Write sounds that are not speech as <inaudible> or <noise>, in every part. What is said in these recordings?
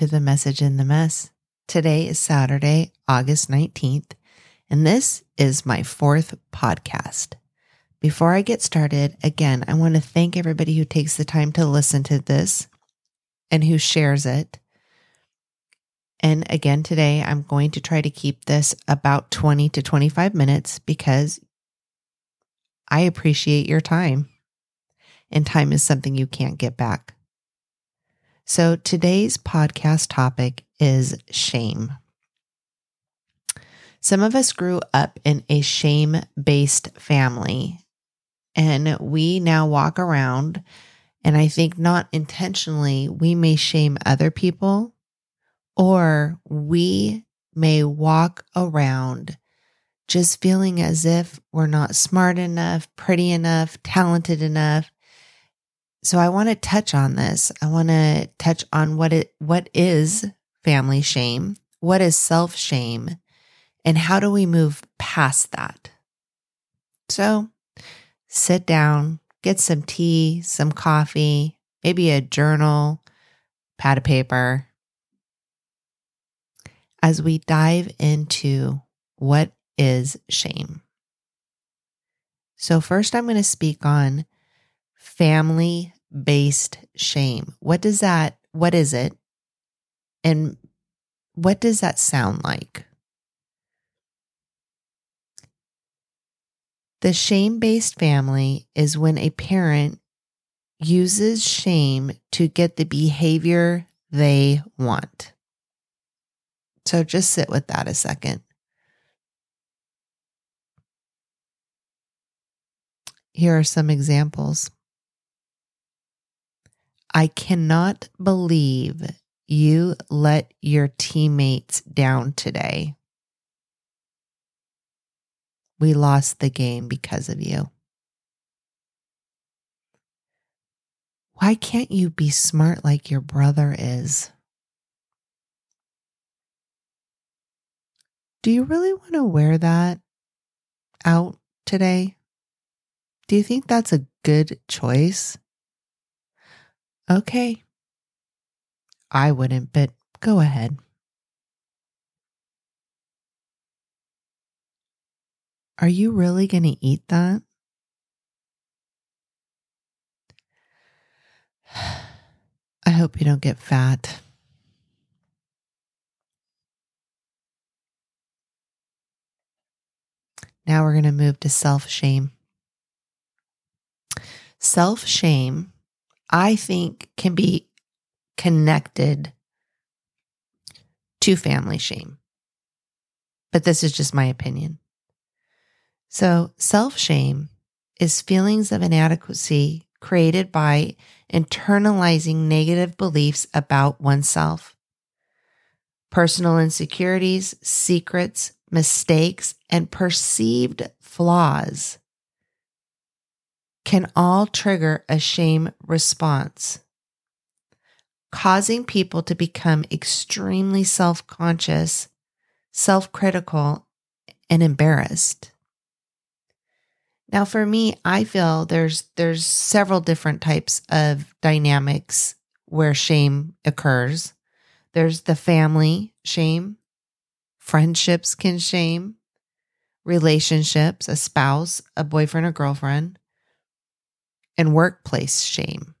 to the message in the mess. Today is Saturday, August 19th, and this is my fourth podcast. Before I get started, again, I want to thank everybody who takes the time to listen to this and who shares it. And again, today I'm going to try to keep this about 20 to 25 minutes because I appreciate your time. And time is something you can't get back. So today's podcast topic is shame. Some of us grew up in a shame based family, and we now walk around, and I think not intentionally, we may shame other people, or we may walk around just feeling as if we're not smart enough, pretty enough, talented enough, so I want to touch on this. I want to touch on what it what is family shame, what is self-shame, and how do we move past that? So, sit down, get some tea, some coffee, maybe a journal, pad of paper as we dive into what is shame. So, first, I'm going to speak on family based shame. What does that, what is it? And what does that sound like? The shame based family is when a parent uses shame to get the behavior they want. So just sit with that a second. Here are some examples. I cannot believe you let your teammates down today. We lost the game because of you. Why can't you be smart like your brother is? Do you really want to wear that out today? Do you think that's a good choice? Okay. I wouldn't, but go ahead. Are you really going to eat that? <sighs> I hope you don't get fat. Now we're going to move to self shame. Self shame I think can be connected to family shame. But this is just my opinion. So, self shame is feelings of inadequacy created by internalizing negative beliefs about oneself. Personal insecurities, secrets, mistakes, and perceived flaws can all trigger a shame response, causing people to become extremely self conscious, self critical, and embarrassed. Now for me, I feel there's there's several different types of dynamics where shame occurs. There's the family shame, friendships can shame, relationships, a spouse, a boyfriend or girlfriend, and workplace shame.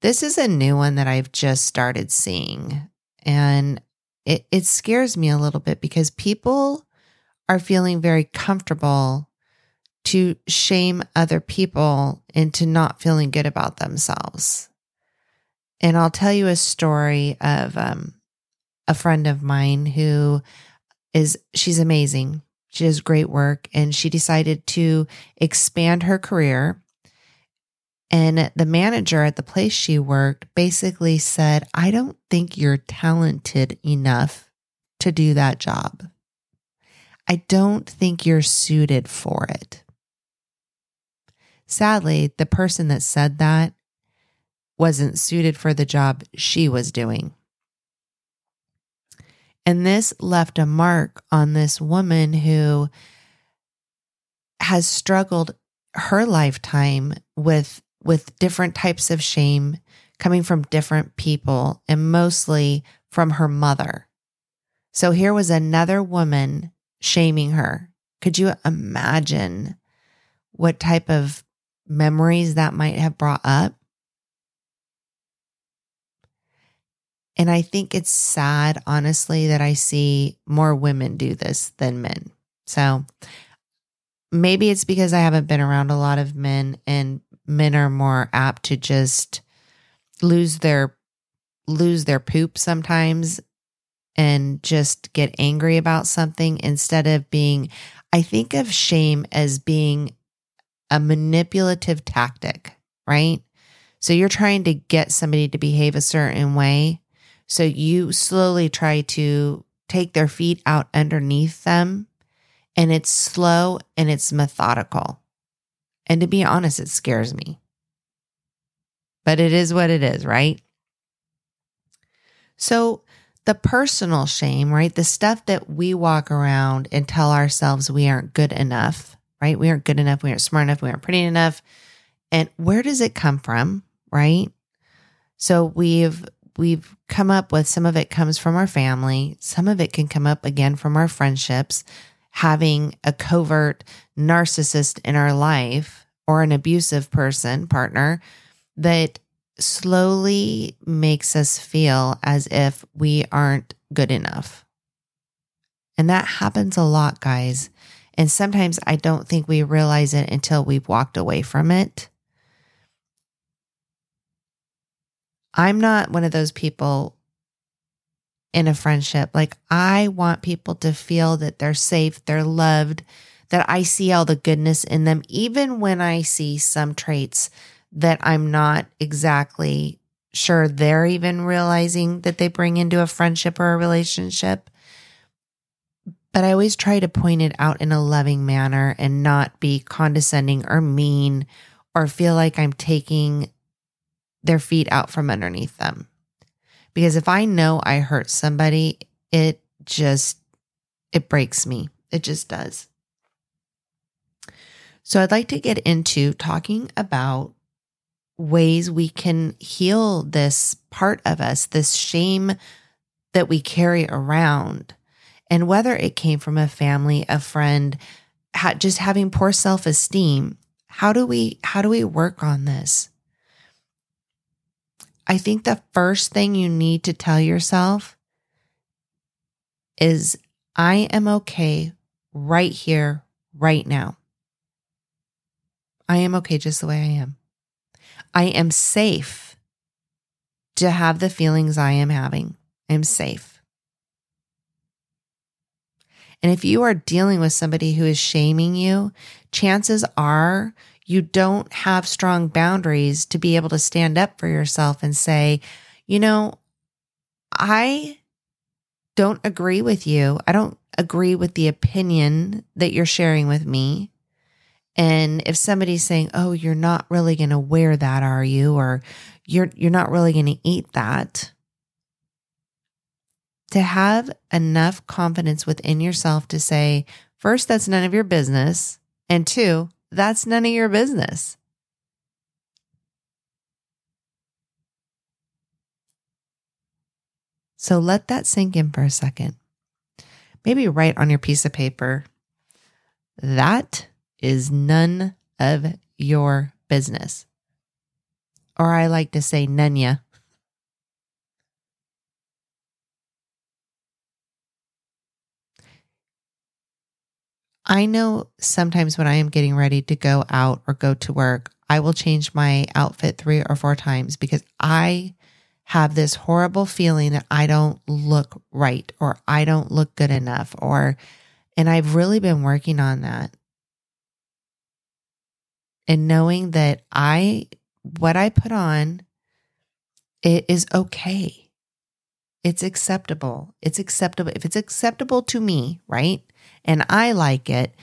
This is a new one that I've just started seeing. And it, it scares me a little bit because people are feeling very comfortable to shame other people into not feeling good about themselves. And I'll tell you a story of um, a friend of mine who is, she's amazing. She does great work and she decided to expand her career and the manager at the place she worked basically said, I don't think you're talented enough to do that job. I don't think you're suited for it. Sadly, the person that said that wasn't suited for the job she was doing. And this left a mark on this woman who has struggled her lifetime with with different types of shame coming from different people and mostly from her mother. So here was another woman shaming her. Could you imagine what type of memories that might have brought up? And I think it's sad, honestly, that I see more women do this than men. So maybe it's because I haven't been around a lot of men and men are more apt to just lose their lose their poop sometimes and just get angry about something instead of being I think of shame as being a manipulative tactic, right? So you're trying to get somebody to behave a certain way so you slowly try to take their feet out underneath them, and it's slow and it's methodical. And to be honest, it scares me. But it is what it is, right? So, the personal shame, right? The stuff that we walk around and tell ourselves we aren't good enough, right? We aren't good enough. We aren't smart enough. We aren't pretty enough. And where does it come from, right? So we've we've come up with some of it comes from our family, some of it can come up again from our friendships, having a covert narcissist in our life or an abusive person, partner that slowly makes us feel as if we aren't good enough. And that happens a lot, guys. And sometimes I don't think we realize it until we've walked away from it. I'm not one of those people in a friendship. Like, I want people to feel that they're safe, they're loved, that I see all the goodness in them, even when I see some traits that I'm not exactly sure they're even realizing that they bring into a friendship or a relationship. But I always try to point it out in a loving manner and not be condescending or mean or feel like I'm taking their feet out from underneath them. Because if I know I hurt somebody, it just it breaks me. It just does. So I'd like to get into talking about ways we can heal this part of us, this shame that we carry around. And whether it came from a family, a friend, just having poor self-esteem, how do we how do we work on this? I think the first thing you need to tell yourself is I am okay right here, right now. I am okay just the way I am. I am safe to have the feelings I am having. I'm safe. And if you are dealing with somebody who is shaming you, chances are you don't have strong boundaries to be able to stand up for yourself and say, you know, I don't agree with you. I don't agree with the opinion that you're sharing with me. And if somebody's saying, "Oh, you're not really going to wear that, are you?" or "You're you're not really going to eat that." To have enough confidence within yourself to say, first, that's none of your business. And two, that's none of your business. So let that sink in for a second. Maybe write on your piece of paper that is none of your business. Or I like to say, nunya. I know sometimes when I am getting ready to go out or go to work, I will change my outfit three or four times because I have this horrible feeling that I don't look right or I don't look good enough or and I've really been working on that. And knowing that I what I put on it is okay. It's acceptable. It's acceptable. If it's acceptable to me, right? And I like it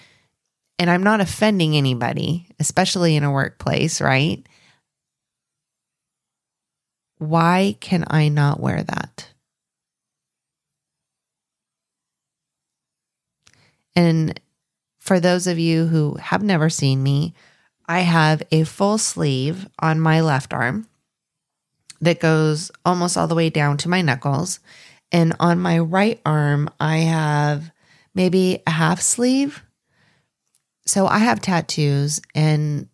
and I'm not offending anybody, especially in a workplace, right? Why can I not wear that? And for those of you who have never seen me, I have a full sleeve on my left arm. that goes almost all the way down to my knuckles. And on my right arm, I have maybe a half sleeve. So I have tattoos, and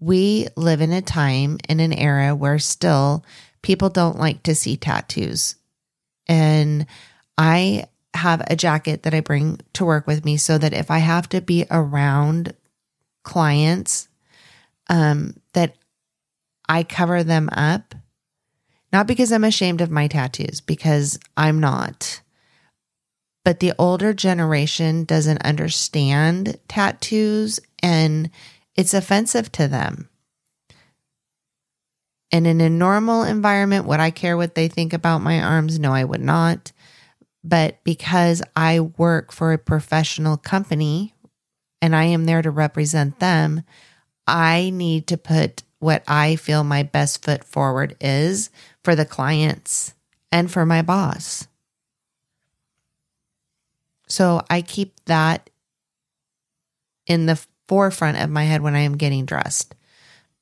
we live in a time in an era where still people don't like to see tattoos. And I have a jacket that I bring to work with me so that if I have to be around clients, um, that I cover them up. Not because I'm ashamed of my tattoos, because I'm not. But the older generation doesn't understand tattoos and it's offensive to them. And in a normal environment, would I care what they think about my arms? No, I would not. But because I work for a professional company and I am there to represent them, I need to put what I feel my best foot forward is for the clients and for my boss. So I keep that in the forefront of my head when I am getting dressed.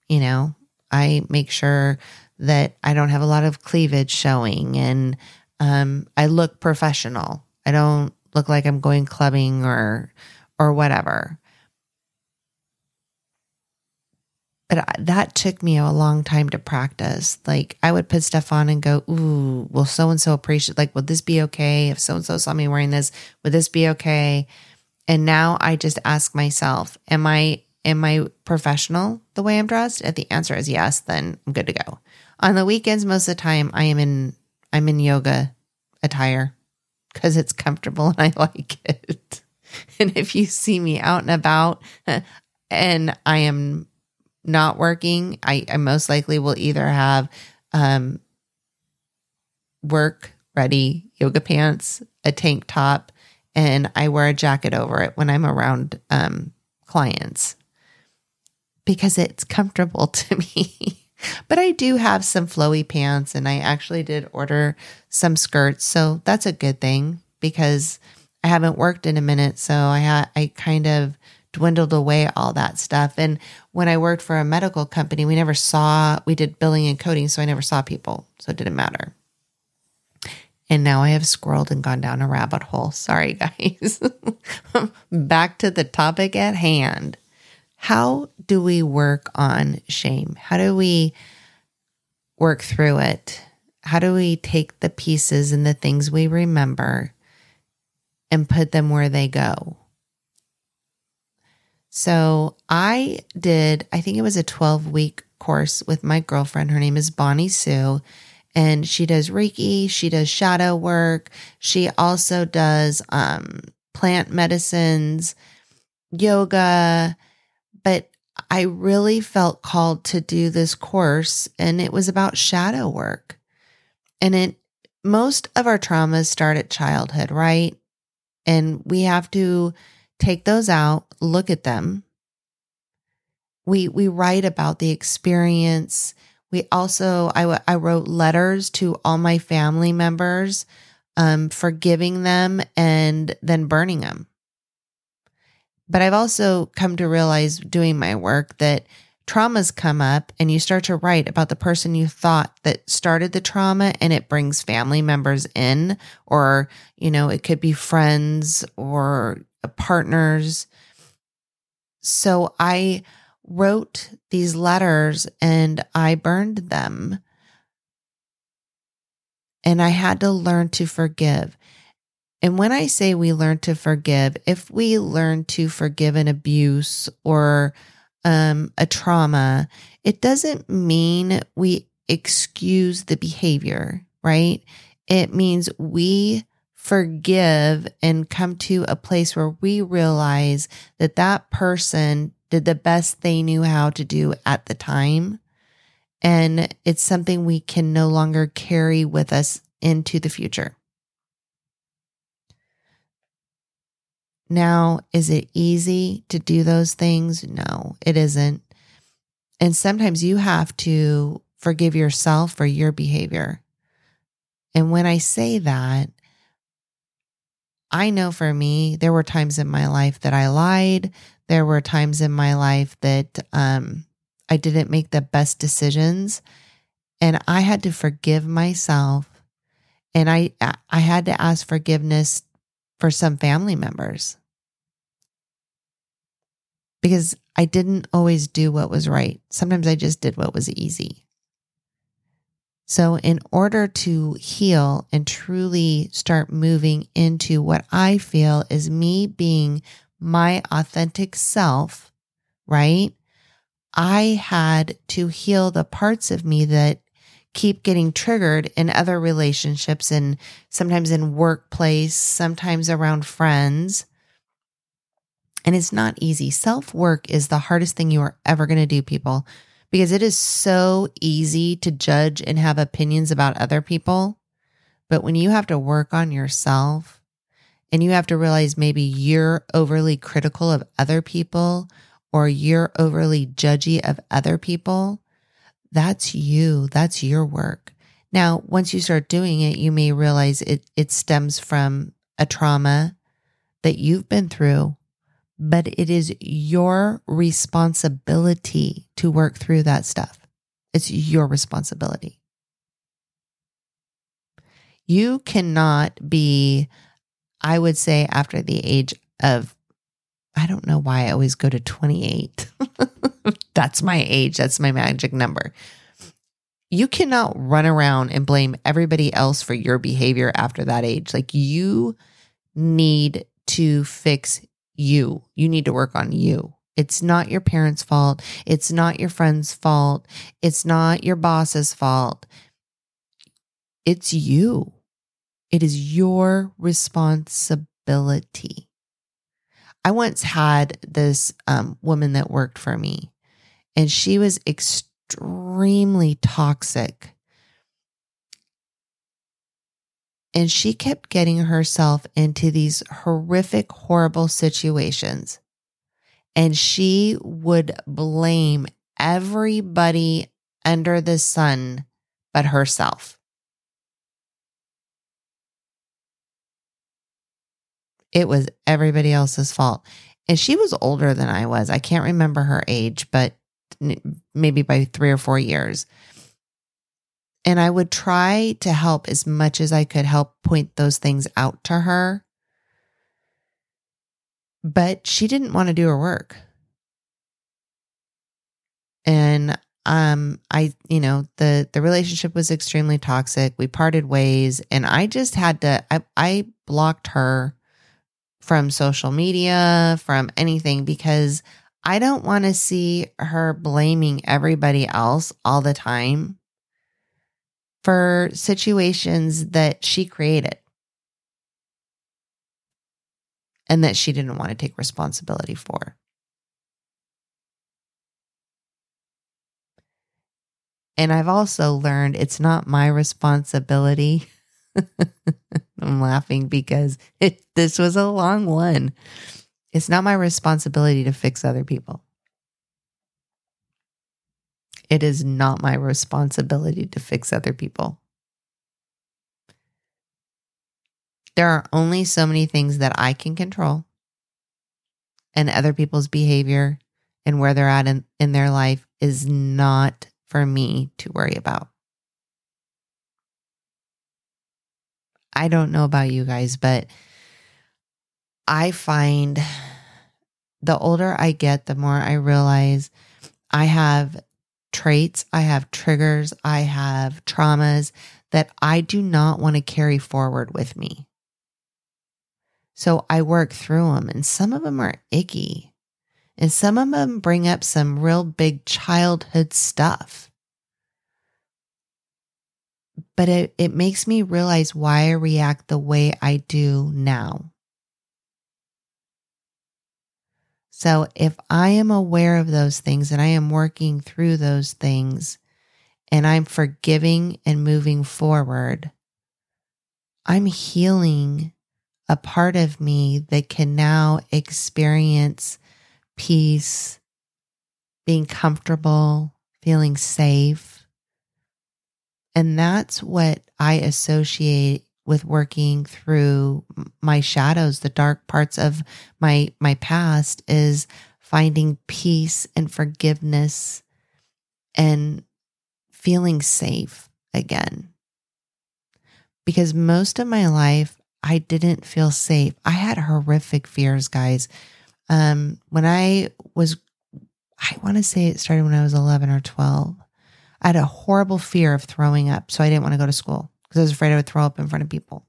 You know, I make sure that I don't have a lot of cleavage showing and um, I look professional. I don't look like I'm going clubbing or or whatever. But that took me a long time to practice. Like I would put stuff on and go, "Ooh, will so and so appreciate? Like, would this be okay if so and so saw me wearing this? Would this be okay?" And now I just ask myself, "Am I am I professional the way I'm dressed?" If the answer is yes, then I'm good to go. On the weekends, most of the time, I am in I'm in yoga attire because it's comfortable and I <laughs> like it. And if you see me out and about <laughs> and I am not working, I, I most likely will either have um, work ready yoga pants, a tank top, and I wear a jacket over it when I'm around um, clients because it's comfortable <laughs> to me. But I do have some flowy pants and I actually did order some skirts. So that's a good thing because I haven't worked in a minute. So I had, I kind of dwindled away all that stuff. And when I worked for a medical company, we never saw, we did billing and coding. So I never saw people. So it didn't matter. And now I have scrolled and gone down a rabbit hole. Sorry, <laughs> guys. Back to the topic at hand. How do we work on shame? How do we work through it? How do we take the pieces and the things we remember and put them where they go? So I did, I think it was a 12 week course with my girlfriend. Her name is Bonnie Sue, and she does Reiki, she does shadow work, she also does um, plant medicines, yoga. But I really felt called to do this course and it was about shadow work. And it most of our traumas start at childhood, right? And we have to take those out, look at them. We we write about the experience. We also I I wrote letters to all my family members um forgiving them and then burning them. But I've also come to realize doing my work that traumas come up and you start to write about the person you thought that started the trauma and it brings family members in or you know it could be friends or partners so i wrote these letters and i burned them and i had to learn to forgive and when I say we learn to forgive, if we learn to forgive an abuse or um, a trauma, it doesn't mean we excuse the behavior, right? It means we forgive and come to a place where we realize that that person did the best they knew how to do at the time. And it's something we can no longer carry with us into the future. Now, is it easy to do those things? No, it isn't. And sometimes you have to forgive yourself for your behavior. And when I say that, I know for me, there were times in my life that I lied. There were times in my life that um, I didn't make the best decisions. And I had to forgive myself and I I had to ask forgiveness for some family members. Because I didn't always do what was right. Sometimes I just did what was easy. So, in order to heal and truly start moving into what I feel is me being my authentic self, right? I had to heal the parts of me that keep getting triggered in other relationships and sometimes in workplace, sometimes around friends. And it's not easy. Self work is the hardest thing you are ever going to do, people because it is so easy to judge and have opinions about other people. But when you have to work on yourself and you have to realize maybe you're overly critical of other people or you're overly judgy of other people, that's you. That's your work. Now, once you start doing it, you may realize it, it stems from a trauma that you've been through but it is your responsibility to work through that stuff. It's your responsibility. You cannot be, I would say, after the age of, I don't know why I always go to 28. <laughs> That's my age. That's my magic number. You cannot run around and blame everybody else for your behavior after that age. Like you need to fix you. You need to work on you. It's not your parents' fault. It's not your friend's fault. It's not your boss's fault. It's you. It is your responsibility. I once had this um, woman that worked for me, and she was extremely toxic. And she kept getting herself into these horrific, horrible situations. And she would blame everybody under the sun but herself. It was everybody else's fault. And she was older than I was. I can't remember her age, but maybe by three or four years. And I would try to help as much as I could help point those things out to her. But she didn't want to do her work. And um I you know the the relationship was extremely toxic. We parted ways and I just had to I I blocked her from social media, from anything because I don't want to see her blaming everybody else all the time for situations that she created and that she didn't want to take responsibility for. And I've also learned it's not my responsibility. <laughs> I'm laughing because it, <laughs> this was a long one. It's not my responsibility to fix other people. It is not my responsibility to fix other people. There are only so many things that I can control, and other people's behavior and where they're at in, in their life is not for me to worry about. I don't know about you guys, but I find the older I get, the more I realize I have traits, I have triggers, I have traumas that I do not want to carry forward with me. So I work through them, and some of them are icky, and some of them bring up some real big childhood stuff. But it, it makes me realize why I react the way I do now. So if I am aware of those things and I am working through those things and I'm forgiving and moving forward, I'm healing a part of me that can now experience peace, being comfortable, feeling safe. And that's what I associate with working through my shadows, the dark parts of my my past is finding peace and forgiveness and feeling safe again. Because most of my life, I didn't feel safe. I had horrific fears, guys. Um, when I was, I want to say it started when I was 11 or 12. I had a horrible fear of throwing up. So I didn't want to go to school because I was afraid I would throw up in front of people.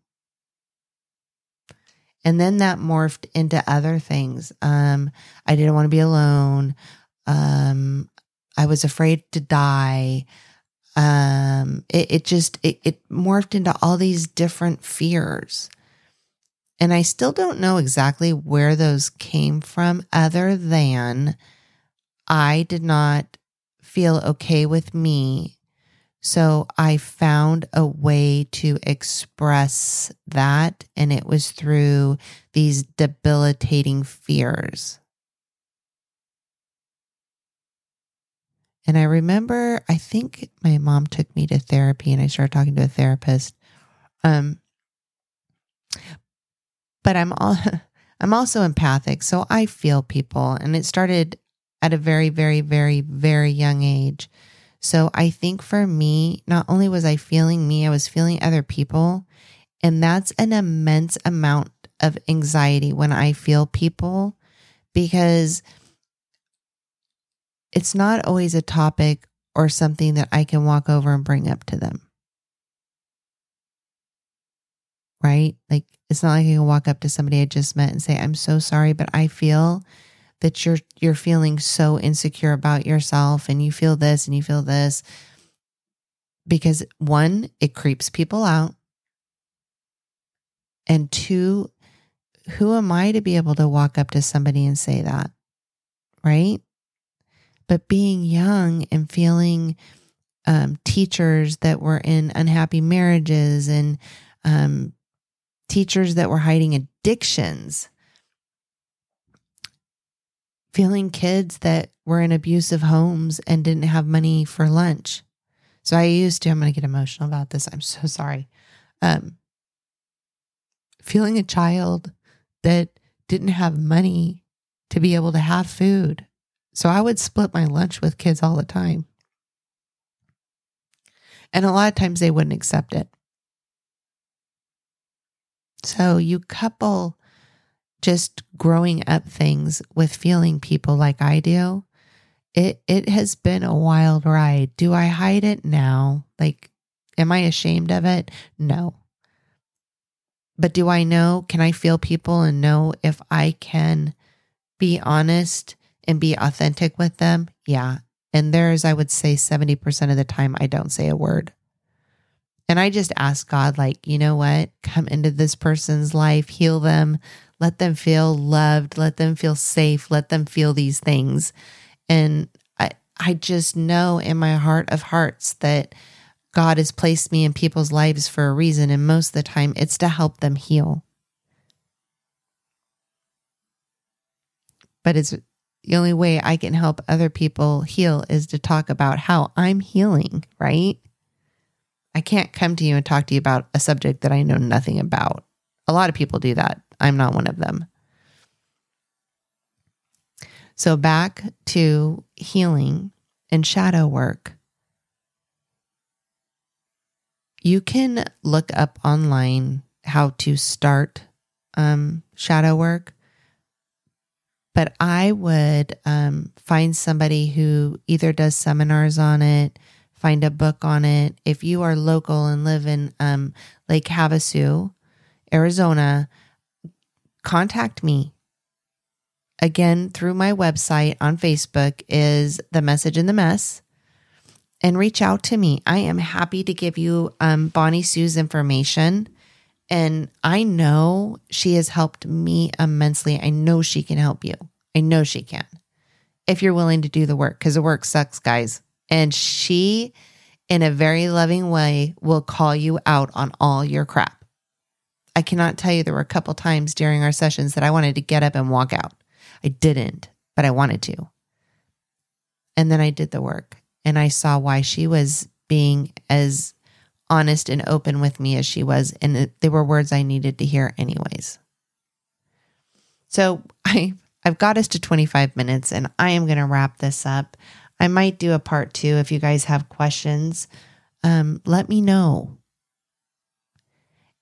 And then that morphed into other things. Um, I didn't want to be alone. Um, I was afraid to die. Um, it, it just it, it morphed into all these different fears. And I still don't know exactly where those came from, other than I did not feel okay with me so I found a way to express that, and it was through these debilitating fears. And I remember, I think my mom took me to therapy and I started talking to a therapist. Um, but I'm all, <laughs> I'm also empathic. So I feel people. And it started at a very, very, very, very young age. So I think for me, not only was I feeling me, I was feeling other people. And that's an immense amount of anxiety when I feel people because it's not always a topic or something that I can walk over and bring up to them. Right? Like, it's not like I can walk up to somebody I just met and say, I'm so sorry, but I feel that you're you're feeling so insecure about yourself and you feel this and you feel this because one it creeps people out. And two who am i to be able to walk up to somebody and say that? Right? But being young and feeling um, teachers that were in unhappy marriages and um, teachers that were hiding addictions feeling kids that were in abusive homes and didn't have money for lunch. So I used to, I'm going to get emotional about this. I'm so sorry. Um, feeling a child that didn't have money to be able to have food. So I would split my lunch with kids all the time. And a lot of times they wouldn't accept it. So you couple just growing up things with feeling people like I do, it it has been a wild ride. Do I hide it now? Like am I ashamed of it? No. But do I know can I feel people and know if I can be honest and be authentic with them? Yeah. And there's I would say 70% of the time I don't say a word. And I just ask God, like, you know what? Come into this person's life, heal them, let them feel loved. Let them feel safe. Let them feel these things. And I, I just know in my heart of hearts that God has placed me in people's lives for a reason. And most of the time, it's to help them heal. But it's the only way I can help other people heal is to talk about how I'm healing, right? I can't come to you and talk to you about a subject that I know nothing about. A lot of people do that. I'm not one of them. So, back to healing and shadow work. You can look up online how to start um, shadow work, but I would um, find somebody who either does seminars on it, find a book on it. If you are local and live in um, Lake Havasu, Arizona, contact me. Again, through my website on Facebook is the message in the mess and reach out to me. I am happy to give you um, Bonnie Sue's information. And I know she has helped me immensely. I know she can help you. I know she can if you're willing to do the work because the work sucks, guys. And she, in a very loving way, will call you out on all your crap. I cannot tell you there were a couple times during our sessions that I wanted to get up and walk out. I didn't, but I wanted to. And then I did the work and I saw why she was being as honest and open with me as she was. And they were words I needed to hear, anyways. So <laughs> I, I've got us to 25 minutes and I am going to wrap this up. I might do a part two if you guys have questions. Um, let me know.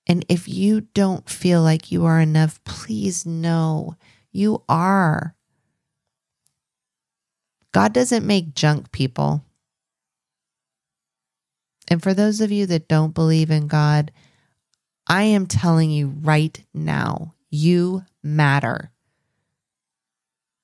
And if you don't feel like you are enough, please know you are. God doesn't make junk people. And for those of you that don't believe in God, I am telling you right now, you matter.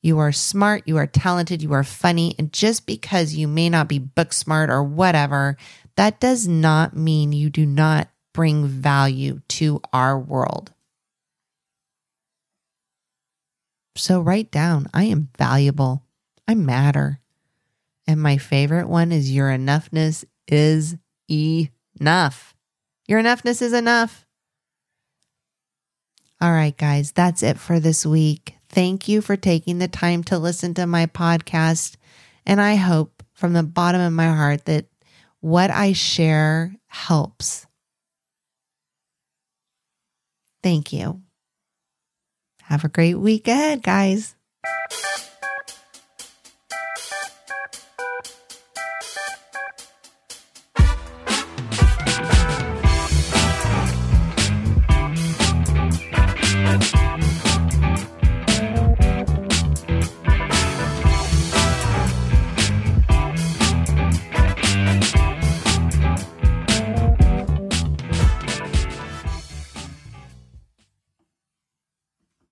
You are smart, you are talented, you are funny. And just because you may not be book smart or whatever, that does not mean you do not bring value to our world. So write down I am valuable, I matter. And my favorite one is your enoughness is enough. Your enoughness is enough. All right, guys, that's it for this week. Thank you for taking the time to listen to my podcast. And I hope from the bottom of my heart that what I share helps. Thank you. Have a great week ahead, guys.